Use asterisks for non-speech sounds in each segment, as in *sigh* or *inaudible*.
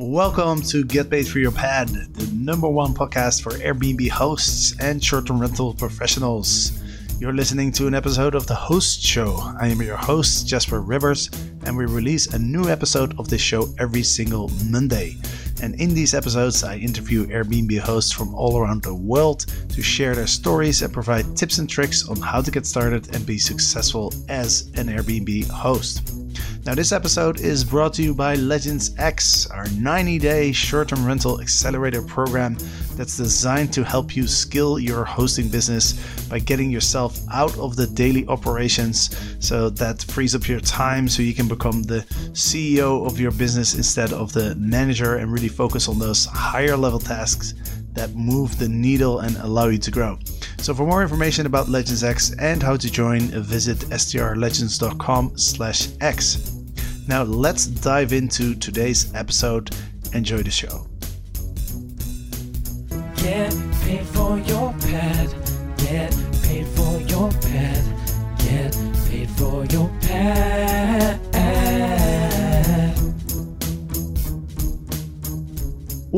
Welcome to Get Paid for Your Pad, the number one podcast for Airbnb hosts and short term rental professionals. You're listening to an episode of The Host Show. I am your host, Jasper Ribbers, and we release a new episode of this show every single Monday. And in these episodes, I interview Airbnb hosts from all around the world to share their stories and provide tips and tricks on how to get started and be successful as an Airbnb host. Now, this episode is brought to you by Legends X, our 90 day short term rental accelerator program that's designed to help you skill your hosting business by getting yourself out of the daily operations so that frees up your time so you can become the CEO of your business instead of the manager and really focus on those higher level tasks that move the needle and allow you to grow. So for more information about Legends X and how to join, visit strlegends.com/x. Now let's dive into today's episode. Enjoy the show. Get paid for your pad. Get paid for your pad. Get paid for your pad.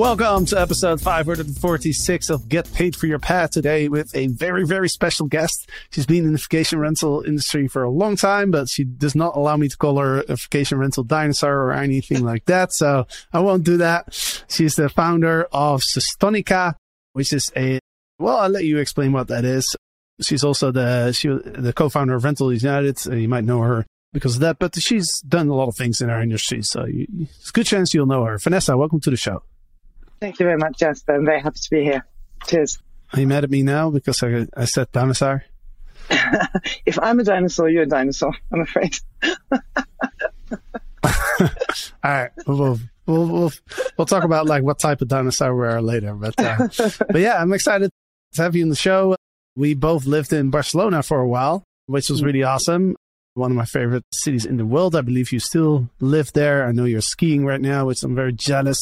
Welcome to episode 546 of Get Paid for Your Pad today with a very, very special guest. She's been in the vacation rental industry for a long time, but she does not allow me to call her a vacation rental dinosaur or anything like that. So I won't do that. She's the founder of Sustonica, which is a, well, I'll let you explain what that is. She's also the, she, the co-founder of Rentals United. You might know her because of that, but she's done a lot of things in our industry. So you, it's a good chance you'll know her. Vanessa, welcome to the show. Thank you very much, Jasper. I'm very happy to be here. Cheers. Are you mad at me now because I, I said dinosaur? *laughs* if I'm a dinosaur, you're a dinosaur, I'm afraid. *laughs* All right. We'll, we'll, we'll, we'll, talk about like what type of dinosaur we are later. But, uh, *laughs* but yeah, I'm excited to have you in the show. We both lived in Barcelona for a while, which was really awesome. One of my favorite cities in the world. I believe you still live there. I know you're skiing right now, which I'm very jealous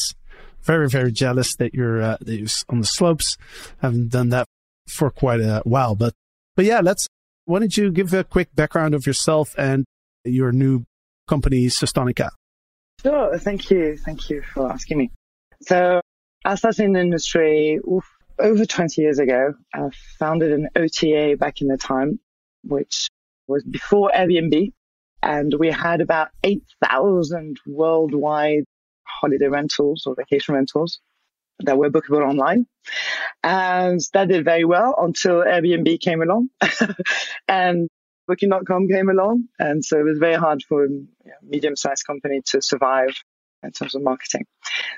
very, very jealous that you're, uh, that you're on the slopes. Haven't done that for quite a while, but, but yeah, let's, why don't you give a quick background of yourself and your new company, Sustonica? Sure. Thank you. Thank you for asking me. So I started in the industry oof, over 20 years ago. I founded an OTA back in the time, which was before Airbnb. And we had about 8,000 worldwide holiday rentals or vacation rentals that were bookable online. And that did very well until Airbnb came along *laughs* and Booking.com came along. And so it was very hard for a medium sized company to survive in terms of marketing.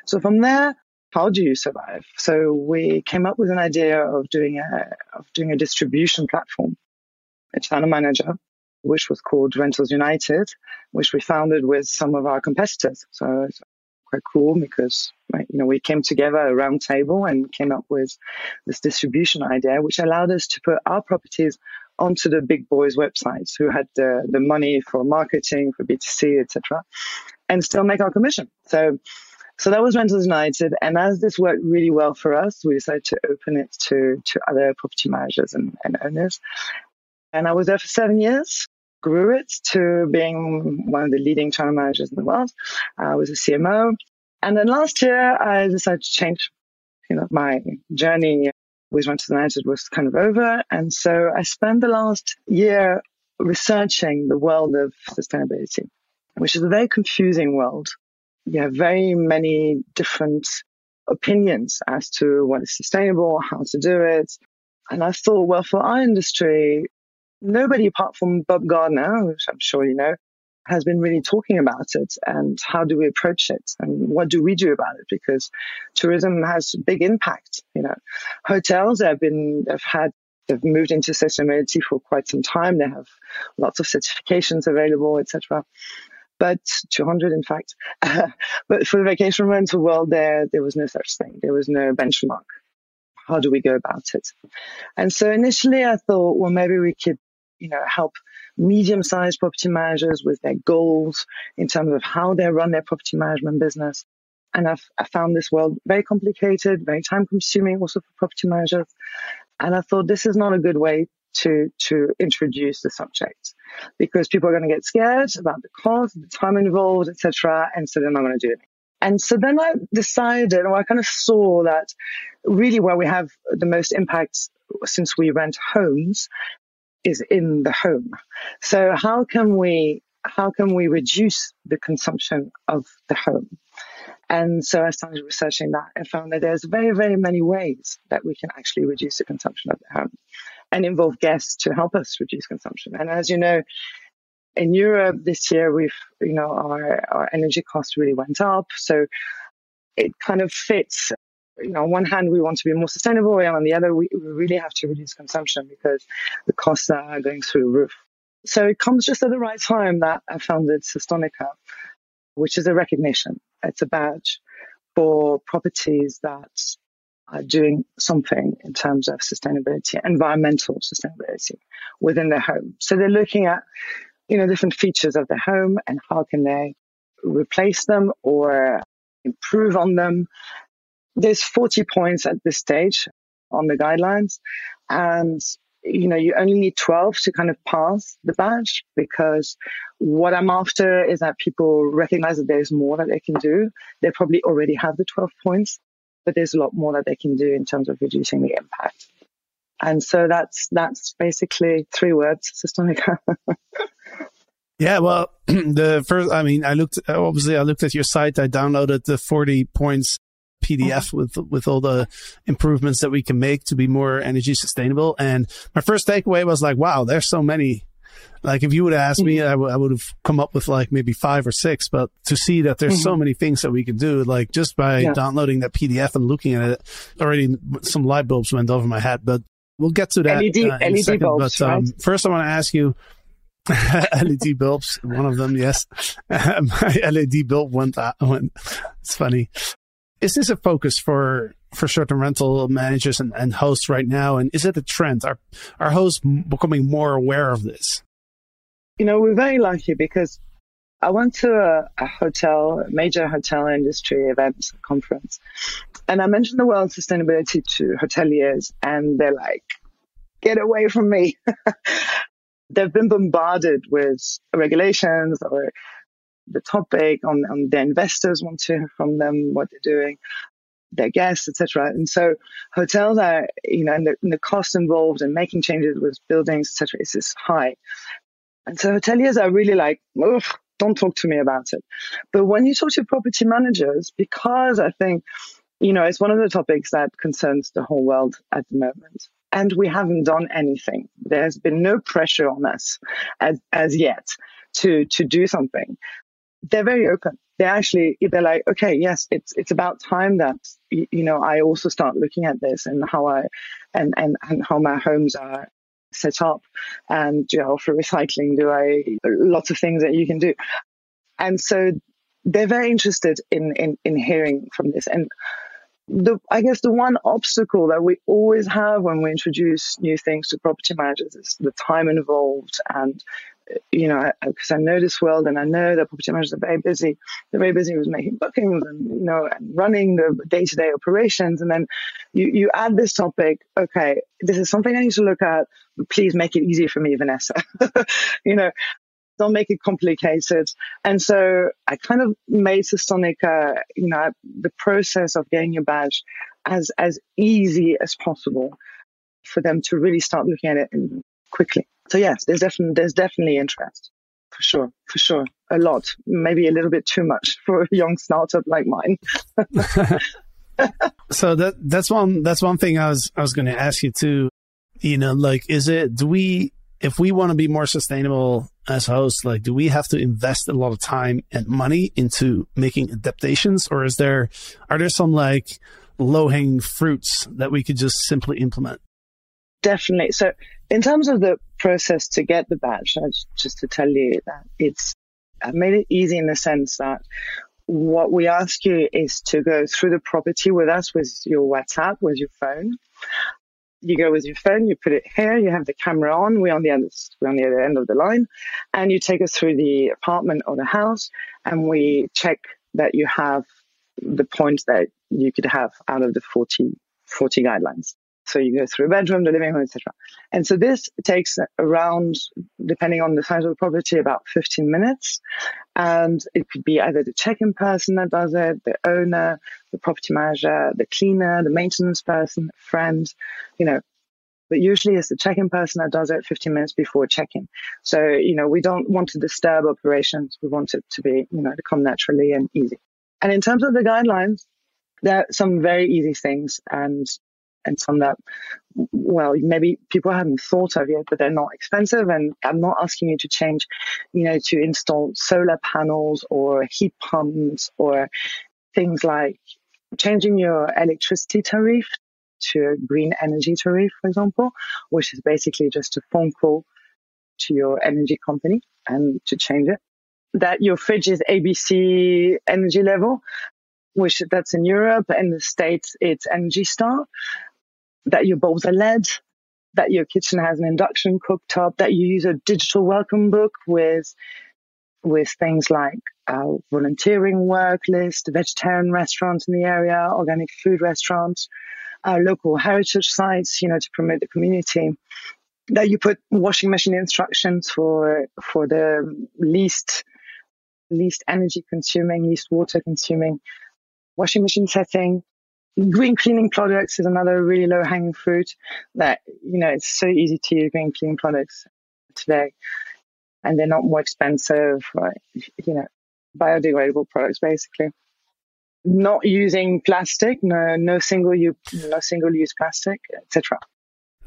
So from there, how do you survive? So we came up with an idea of doing a, of doing a distribution platform, a channel manager which was called Rentals United, which we founded with some of our competitors. So quite cool because you know we came together a round table and came up with this distribution idea, which allowed us to put our properties onto the big boys' websites who had the, the money for marketing, for B2C, etc., and still make our commission. So so that was Rentals United. And as this worked really well for us, we decided to open it to, to other property managers and, and owners. And I was there for seven years grew it to being one of the leading channel managers in the world. I was a CMO. And then last year, I decided to change. You know, my journey with Rentals United was kind of over. And so I spent the last year researching the world of sustainability, which is a very confusing world. You have very many different opinions as to what is sustainable, how to do it. And I thought, well, for our industry, nobody apart from Bob Gardner, which I'm sure you know, has been really talking about it and how do we approach it and what do we do about it? Because tourism has big impact you know. Hotels have been have had they've moved into sustainability for quite some time. They have lots of certifications available etc but 200 in fact *laughs* but for the vacation rental world there there was no such thing. There was no benchmark. How do we go about it? And so initially i thought well maybe we could you know, help medium-sized property managers with their goals in terms of how they run their property management business. And I've I found this world very complicated, very time-consuming also for property managers. And I thought this is not a good way to to introduce the subject because people are going to get scared about the cost, the time involved, etc. And so they're not going to do it. And so then I decided, or I kind of saw that really where we have the most impact since we rent homes is in the home. So how can we how can we reduce the consumption of the home? And so I started researching that and found that there's very, very many ways that we can actually reduce the consumption of the home and involve guests to help us reduce consumption. And as you know, in Europe this year, we've, you know, our, our energy costs really went up. So it kind of fits you know, on one hand, we want to be more sustainable, and on the other, we, we really have to reduce consumption because the costs are going through the roof. So it comes just at the right time that I founded Sustonica, which is a recognition. It's a badge for properties that are doing something in terms of sustainability, environmental sustainability within their home. So they're looking at, you know, different features of their home and how can they replace them or improve on them there's 40 points at this stage on the guidelines. And, you know, you only need 12 to kind of pass the badge because what I'm after is that people recognize that there's more that they can do. They probably already have the 12 points, but there's a lot more that they can do in terms of reducing the impact. And so that's, that's basically three words, Sustonica. *laughs* Yeah, well, *clears throat* the first, I mean, I looked, obviously, I looked at your site. I downloaded the 40 points PDF with with all the improvements that we can make to be more energy sustainable. And my first takeaway was like, wow, there's so many. Like if you would have asked me, I, w- I would have come up with like maybe five or six. But to see that there's mm-hmm. so many things that we can do, like just by yeah. downloading that PDF and looking at it, already some light bulbs went over my head. But we'll get to that LED, uh, in LED a second. Bulbs, but um, right? first, I want to ask you. *laughs* LED bulbs, one of them, yes. *laughs* my LED bulb went, went. It's funny is this a focus for for short-term rental managers and, and hosts right now? And is it a trend? Are are hosts becoming more aware of this? You know, we're very lucky because I went to a, a hotel, a major hotel industry event conference, and I mentioned the world sustainability to hoteliers, and they're like, "Get away from me." *laughs* They've been bombarded with regulations or the topic, on, on the investors want to hear from them, what they're doing, their guests, etc. And so hotels are, you know, and the, and the cost involved in making changes with buildings, etc. is, is high. And so hoteliers are really like, don't talk to me about it. But when you talk to property managers, because I think, you know, it's one of the topics that concerns the whole world at the moment. And we haven't done anything. There's been no pressure on us as, as yet to, to do something they're very open. They actually, they're like, okay, yes, it's, it's about time that, you know, I also start looking at this and how I, and, and, and how my homes are set up and do I offer recycling? Do I, lots of things that you can do. And so they're very interested in, in, in hearing from this. And the, I guess the one obstacle that we always have when we introduce new things to property managers is the time involved and you know, because I, I, know this world and I know that property managers are very busy. They're very busy with making bookings and, you know, and running the day to day operations. And then you, you add this topic. Okay. This is something I need to look at. Please make it easy for me, Vanessa. *laughs* you know, don't make it complicated. And so I kind of made Sustonica, you know, the process of getting your badge as, as easy as possible for them to really start looking at it quickly. So yes, there's definitely there's definitely interest for sure, for sure, a lot, maybe a little bit too much *laughs* for a young startup like mine. *laughs* so that that's one that's one thing I was I was going to ask you too. You know, like, is it do we if we want to be more sustainable as hosts, like, do we have to invest a lot of time and money into making adaptations, or is there are there some like low hanging fruits that we could just simply implement? Definitely. So in terms of the process to get the badge, just to tell you that it's I made it easy in the sense that what we ask you is to go through the property with us with your WhatsApp, with your phone. You go with your phone, you put it here, you have the camera on, we're on the we're on the other end of the line, and you take us through the apartment or the house, and we check that you have the points that you could have out of the 40, 40 guidelines. So you go through a bedroom, the living room, etc. And so this takes around, depending on the size of the property, about 15 minutes. And it could be either the check-in person that does it, the owner, the property manager, the cleaner, the maintenance person, friend, you know, but usually it's the check-in person that does it 15 minutes before check-in. So, you know, we don't want to disturb operations. We want it to be, you know, to come naturally and easy. And in terms of the guidelines, there are some very easy things and and some that, well, maybe people haven't thought of yet, but they're not expensive. And I'm not asking you to change, you know, to install solar panels or heat pumps or things like changing your electricity tariff to a green energy tariff, for example, which is basically just a phone call to your energy company and to change it. That your fridge is ABC energy level, which that's in Europe. and the States, it's Energy Star. That your bulbs are LED. That your kitchen has an induction cooktop. That you use a digital welcome book with with things like uh, volunteering work list, vegetarian restaurants in the area, organic food restaurants, uh, local heritage sites, you know, to promote the community. That you put washing machine instructions for for the least least energy consuming, least water consuming washing machine setting. Green cleaning products is another really low hanging fruit that, you know, it's so easy to use green cleaning products today and they're not more expensive, right? You know, biodegradable products basically not using plastic, no, no single use, no single use plastic, etc.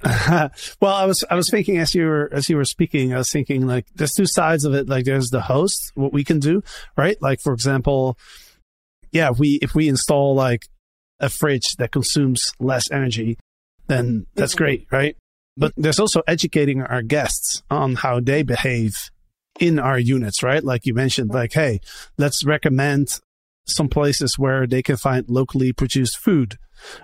*laughs* well, I was I was thinking as you were as you were speaking, I was thinking like there's two sides of it. Like there's the host, what we can do, right? Like for example, yeah, if we if we install like a fridge that consumes less energy, then that's great, right? But there's also educating our guests on how they behave in our units, right? Like you mentioned, like, hey, let's recommend some places where they can find locally produced food,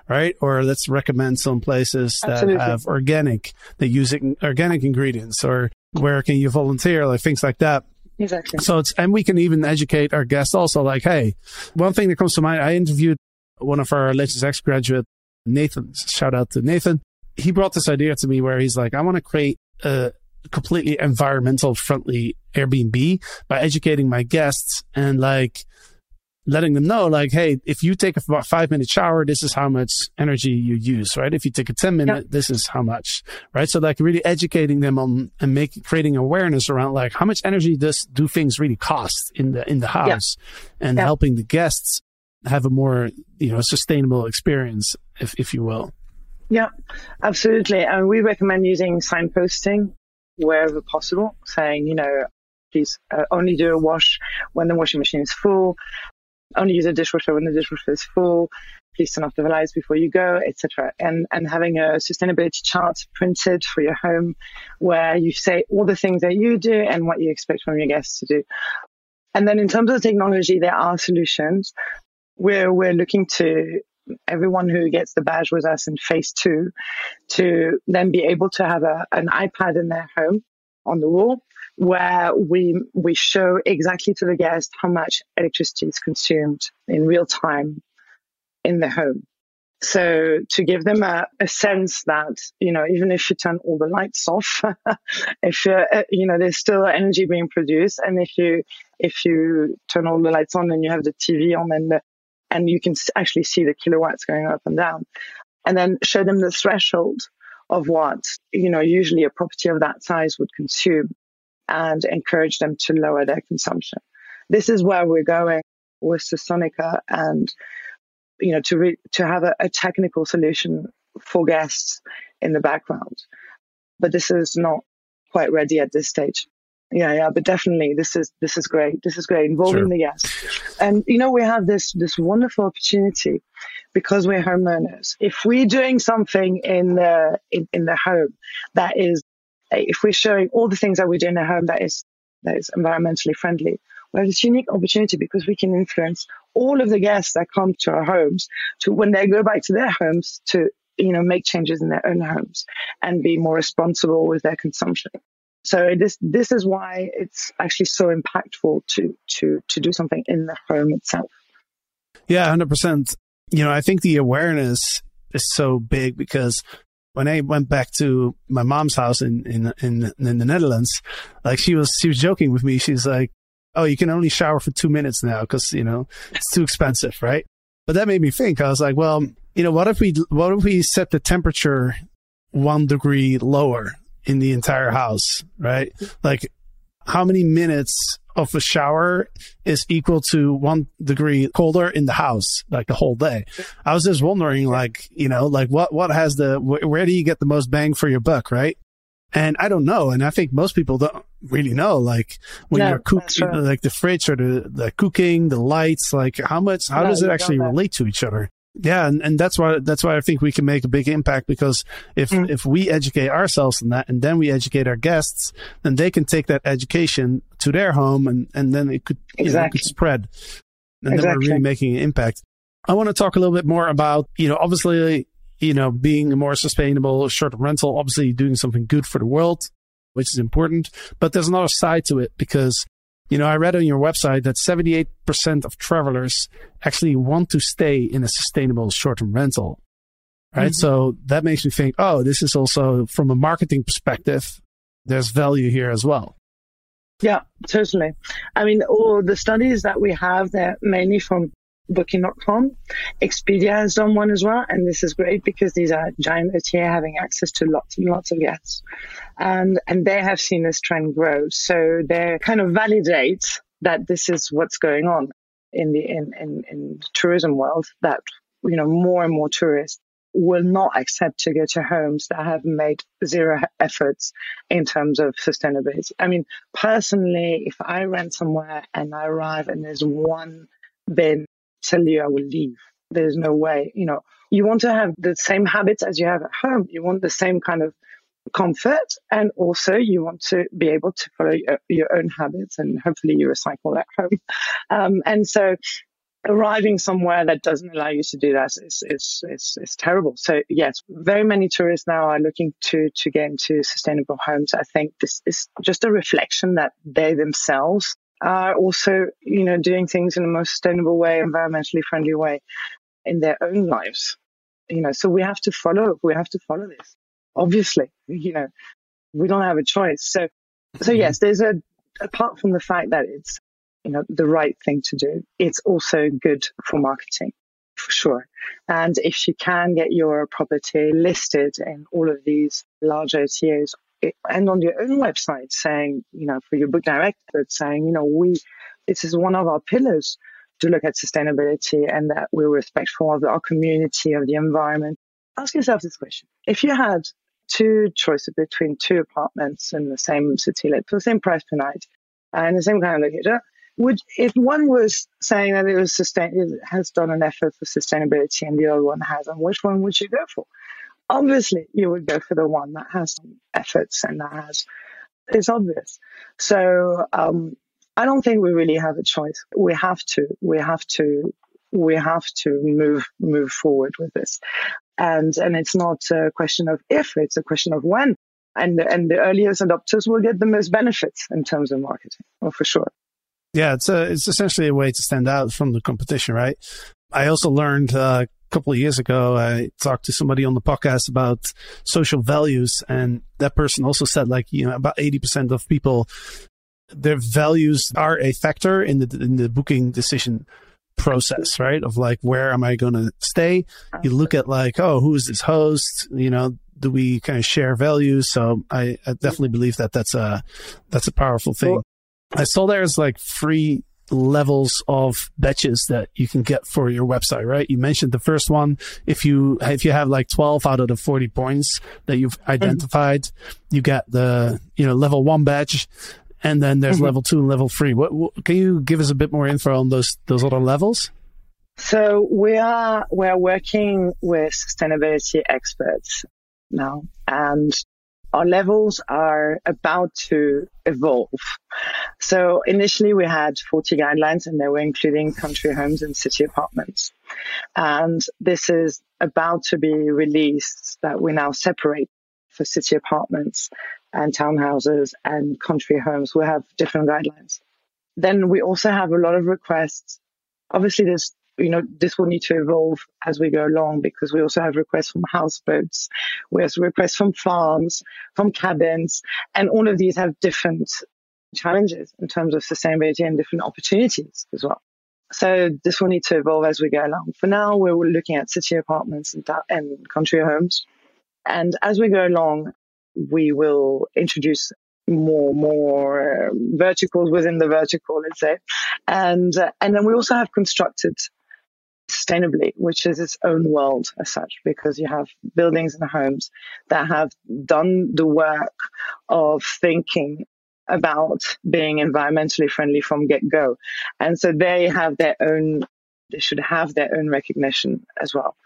right? Or let's recommend some places that Absolutely. have organic, they use organic ingredients, or where can you volunteer, like things like that. Exactly. So it's, and we can even educate our guests also, like, hey, one thing that comes to mind, I interviewed one of our latest ex graduate, Nathan, shout out to Nathan. He brought this idea to me where he's like, I want to create a completely environmental friendly Airbnb by educating my guests and like letting them know like, hey, if you take a five minute shower, this is how much energy you use, right? If you take a 10 minute, yep. this is how much, right? So like really educating them on and make, creating awareness around like how much energy does, do things really cost in the, in the house yep. and yep. helping the guests have a more, you know, sustainable experience, if, if you will. Yeah, absolutely. And we recommend using signposting wherever possible, saying, you know, please uh, only do a wash when the washing machine is full only use a dishwasher when the dishwasher is full. Please turn off the lights before you go, etc. And and having a sustainability chart printed for your home, where you say all the things that you do and what you expect from your guests to do. And then in terms of technology, there are solutions. We're we're looking to everyone who gets the badge with us in phase two to then be able to have a, an iPad in their home on the wall where we we show exactly to the guest how much electricity is consumed in real time in the home. So to give them a, a sense that you know even if you turn all the lights off, *laughs* if you uh, you know there's still energy being produced, and if you if you turn all the lights on and you have the TV on and the, and you can actually see the kilowatts going up and down, and then show them the threshold of what you know usually a property of that size would consume and encourage them to lower their consumption. This is where we're going with Sustonica and, you know, to, re- to have a, a technical solution for guests in the background. But this is not quite ready at this stage. Yeah, yeah, but definitely this is this is great. This is great involving sure. the guests, and you know we have this this wonderful opportunity because we're homeowners. If we're doing something in the in, in the home that is if we're showing all the things that we do in a home that is that is environmentally friendly, we have this unique opportunity because we can influence all of the guests that come to our homes to when they go back to their homes to you know make changes in their own homes and be more responsible with their consumption. So this this is why it's actually so impactful to to to do something in the home itself. Yeah, hundred percent. You know, I think the awareness is so big because when I went back to my mom's house in, in, in, in the Netherlands, like she was, she was joking with me. She's like, Oh, you can only shower for two minutes now because, you know, it's too expensive. Right. But that made me think, I was like, well, you know, what if we, what if we set the temperature one degree lower in the entire house, right? Like how many minutes of a shower is equal to one degree colder in the house, like the whole day. I was just wondering, like, you know, like what, what has the, wh- where do you get the most bang for your buck, right? And I don't know. And I think most people don't really know, like when No, you're cooking, right. like the fridge or the, the cooking, the lights, like how much, how No, does it actually relate to each other? Yeah. And, and that's why, that's why I think we can make a big impact because if, Mm. if we educate ourselves in that and then we educate our guests, then they can take that education to their home and, and then it could, you know, it could spread. And then we're really making an impact. I want to talk a little bit more about, you know, obviously, you know, being a more sustainable short-term rental, obviously doing something good for the world, which is important. But there's another side to it because, you know, I read on your website that 78% of travelers actually want to stay in a sustainable short-term rental. Right. Mhm. So that makes me think, oh, this is also from a marketing perspective, there's value here as well. Yeah, totally. I mean, all the studies that we have, they're mainly from Booking.com. Expedia has done one as well, and this is great because these are giant OTA having access to lots and lots of guests, and and they have seen this trend grow. So they kind of validate that this is what's going on in the in in, in the tourism world. That you know more and more tourists will not accept to go to homes that have made zero efforts in terms of sustainability. I mean, personally, if I rent somewhere and I arrive and there's one bin, tell you I will leave. There's no way, you know, you want to have the same habits as you have at home. You want the same kind of comfort and also you want to be able to follow your, your own habits and hopefully you recycle at home. *laughs* Um, and so arriving somewhere that doesn't allow you to do that is, is, is, is terrible. So yes, very many tourists now are looking to, to get into sustainable homes. I think this is just a reflection that they themselves are also, you know, doing things in a more sustainable way, environmentally friendly way in their own lives. You know, so we have to follow, we have to follow this. Obviously, *laughs* you know, we don't have a choice. So, so mm-hmm. yes, there's a, apart from the fact that it's, you know, the right thing to do, it's also good for marketing for sure. And if you can get your property listed in all of these large OTAs and on your own website saying, you know, for your book director, saying, you know, we, this is one of our pillars to look at sustainability and that we're respectful of our community, of the environment. Ask yourself this question. If you had two choices between two apartments in the same city, like for the same price per night and the same kind of location, would if one was saying that it was sustain it has done an effort for sustainability and the other one hasn't, which one would you go for? Obviously, you would go for the one that has some efforts and that has it's obvious. So um, I don't think we really have a choice. We have to. We have to. We have to move move forward with this, and and it's not a question of if; it's a question of when. And and the earliest adopters will get the most benefits in terms of marketing, well, for sure. Yeah, it's a, it's essentially a way to stand out from the competition, right? I also learned uh, couple of years ago, I talked to somebody on the podcast about social values, and that person also said, like, you know, about 80% of people, their values are a factor in the in the booking decision process, right? Of like, where am I going to stay? You look at like, oh, who is this host? You know, do we kind of share values? So I, I definitely believe that that's a that's a powerful thing. Well- I saw there's like free levels of badges that you can get for your website, right? You mentioned the first one. If you if you have like 12 out of the 40 points that you've identified, you get the you know level one badge, and then there's Mhm. level two and level three. What, what can you give us a bit more info on those those other levels? So we are we are working with sustainability experts now, and our levels are about to evolve. So initially we had 40 guidelines and they were including country homes and city apartments. And this is about to be released that we now separate for city apartments and townhouses and country homes. We have different guidelines. Then we also have a lot of requests. Obviously there's you know, this will need to evolve as we go along because we also have requests from houseboats, we have requests from farms, from cabins, and all of these have different challenges in terms of sustainability and different opportunities as well. So this will need to evolve as we go along. For now, we're looking at city apartments and, and country homes. And as we go along, we will introduce more more uh, verticals within the vertical, let's say, and uh, and then we also have constructed sustainably, which is its own world as such, because you have buildings and homes that have done the work of thinking about being environmentally friendly from get go, and so they have their own. They should have their own recognition as well.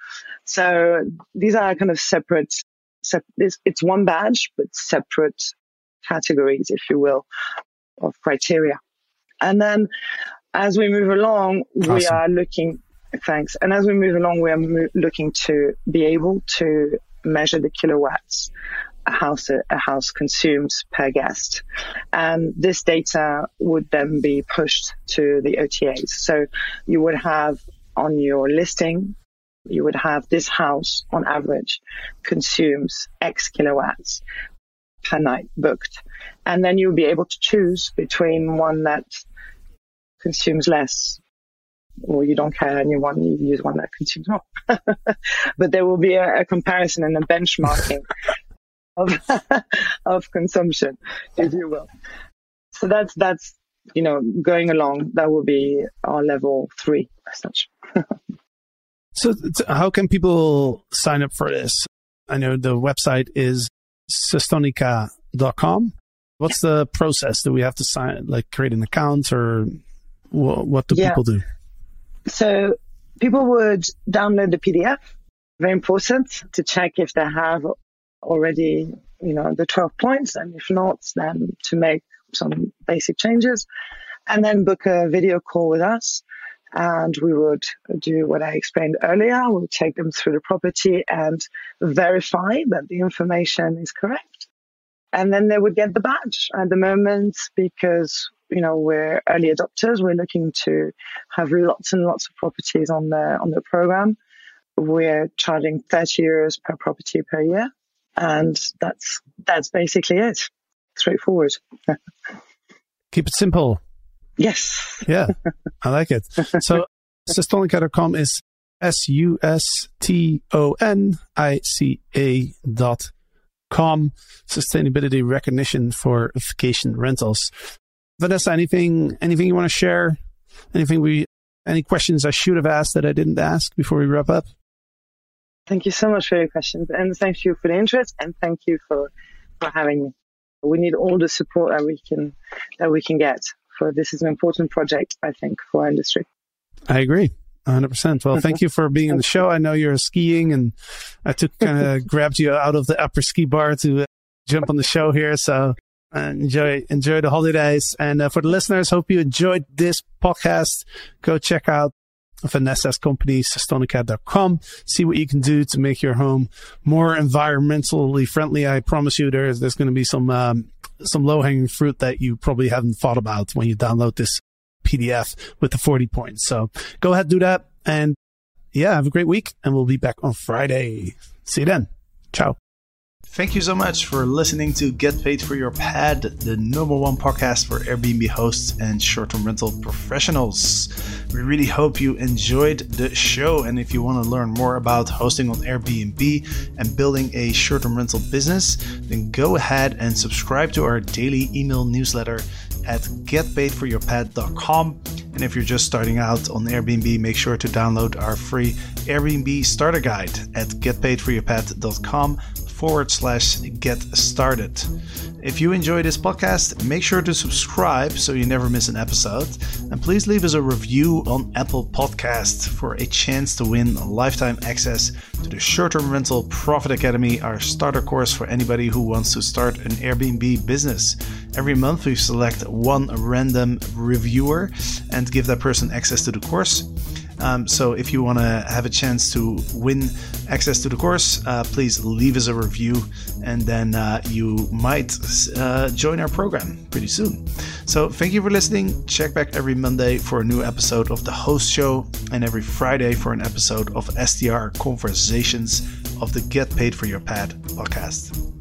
So these are kind of separate it's, it's one badge, but separate categories, if you will, of criteria. And then as we move along, awesome. we are looking, thanks. And as we move along, we are mo- looking to be able to measure the kilowatts a house, a house consumes per guest. And this data would then be pushed to the OTAs. So you would have on your listing you would have this house on average consumes X kilowatts per night booked. And then you'll be able to choose between one that consumes less or you don't care and you want you use one that consumes more. *laughs* but there will be a, a comparison and a benchmarking *laughs* of *laughs* of consumption, if you will. So that's that's you know going along. That will be our level three as such. So, how can people sign up for this? I know the website is sustonica.com. What's the process? Do we have to sign, like create an account or what, what do yeah. people do? So, people would download the PDF. Very important to check if they have already, you know, the 12 points. And if not, then to make some basic changes and then book a video call with us and we would do what I explained earlier. We'll take them through the property and verify that the information is correct. And then they would get the badge at the moment because, you know, we're early adopters. We're looking to have lots and lots of properties on the, on the program. We're charging 30 euros per property per year. And that's, that's basically it. Straightforward. *laughs* Keep it simple. Yes. yeah, I like it. *laughs* So sustonica.com is S U S T O N I C A dot com. Sustainability recognition for vacation rentals. Vanessa, anything anything you want to share? Anything we any questions I should have asked that I didn't ask before we wrap up? Thank you so much for your questions and thank you for the interest and thank you for for having me. We need all the support that we can that we can get for this is an important project, I think, for our industry. I agree. 100%. Well, thank you for being on the *laughs* show. I know you're skiing and I took kind of *laughs* grabbed you out of the upper ski bar to uh, jump on the show here. So enjoy, enjoy the holidays. And uh, for the listeners, hope you enjoyed this podcast. Go check out Vanessa's company, sustonica.com. See what you can do to make your home more environmentally friendly. I promise you there's, there's going to be some, um, some low hanging fruit that you probably haven't thought about when you download this PDF with the 40 points. So go ahead, do that. And yeah, have a great week and we'll be back on Friday. See you then. Ciao. Thank you so much for listening to Get Paid for Your Pad, the number one podcast for Airbnb hosts and short term rental professionals. We really hope you enjoyed the show. And if you want to learn more about hosting on Airbnb and building a short term rental business, then go ahead and subscribe to our daily email newsletter at getpaidforyourpad.com. And if you're just starting out on Airbnb, make sure to download our free Airbnb starter guide at getpaidforyourpad.com forward slash get started. If you enjoy this podcast, make sure to subscribe so you never miss an episode. And please leave us a review on Apple Podcasts for a chance to win lifetime access to the Short Term Rental Profit Academy, our starter course for anybody who wants to start an Airbnb business. Every month, we select one random reviewer and give that person access to the course. Um, so if you want to have a chance to win access to the course, uh, please leave us a review and then uh, you might uh, join our program pretty soon. So thank you for listening. Check back every Monday for a new episode of The Host Show and every Friday for an episode of STR Conversations of the Get Paid for Your Pad podcast.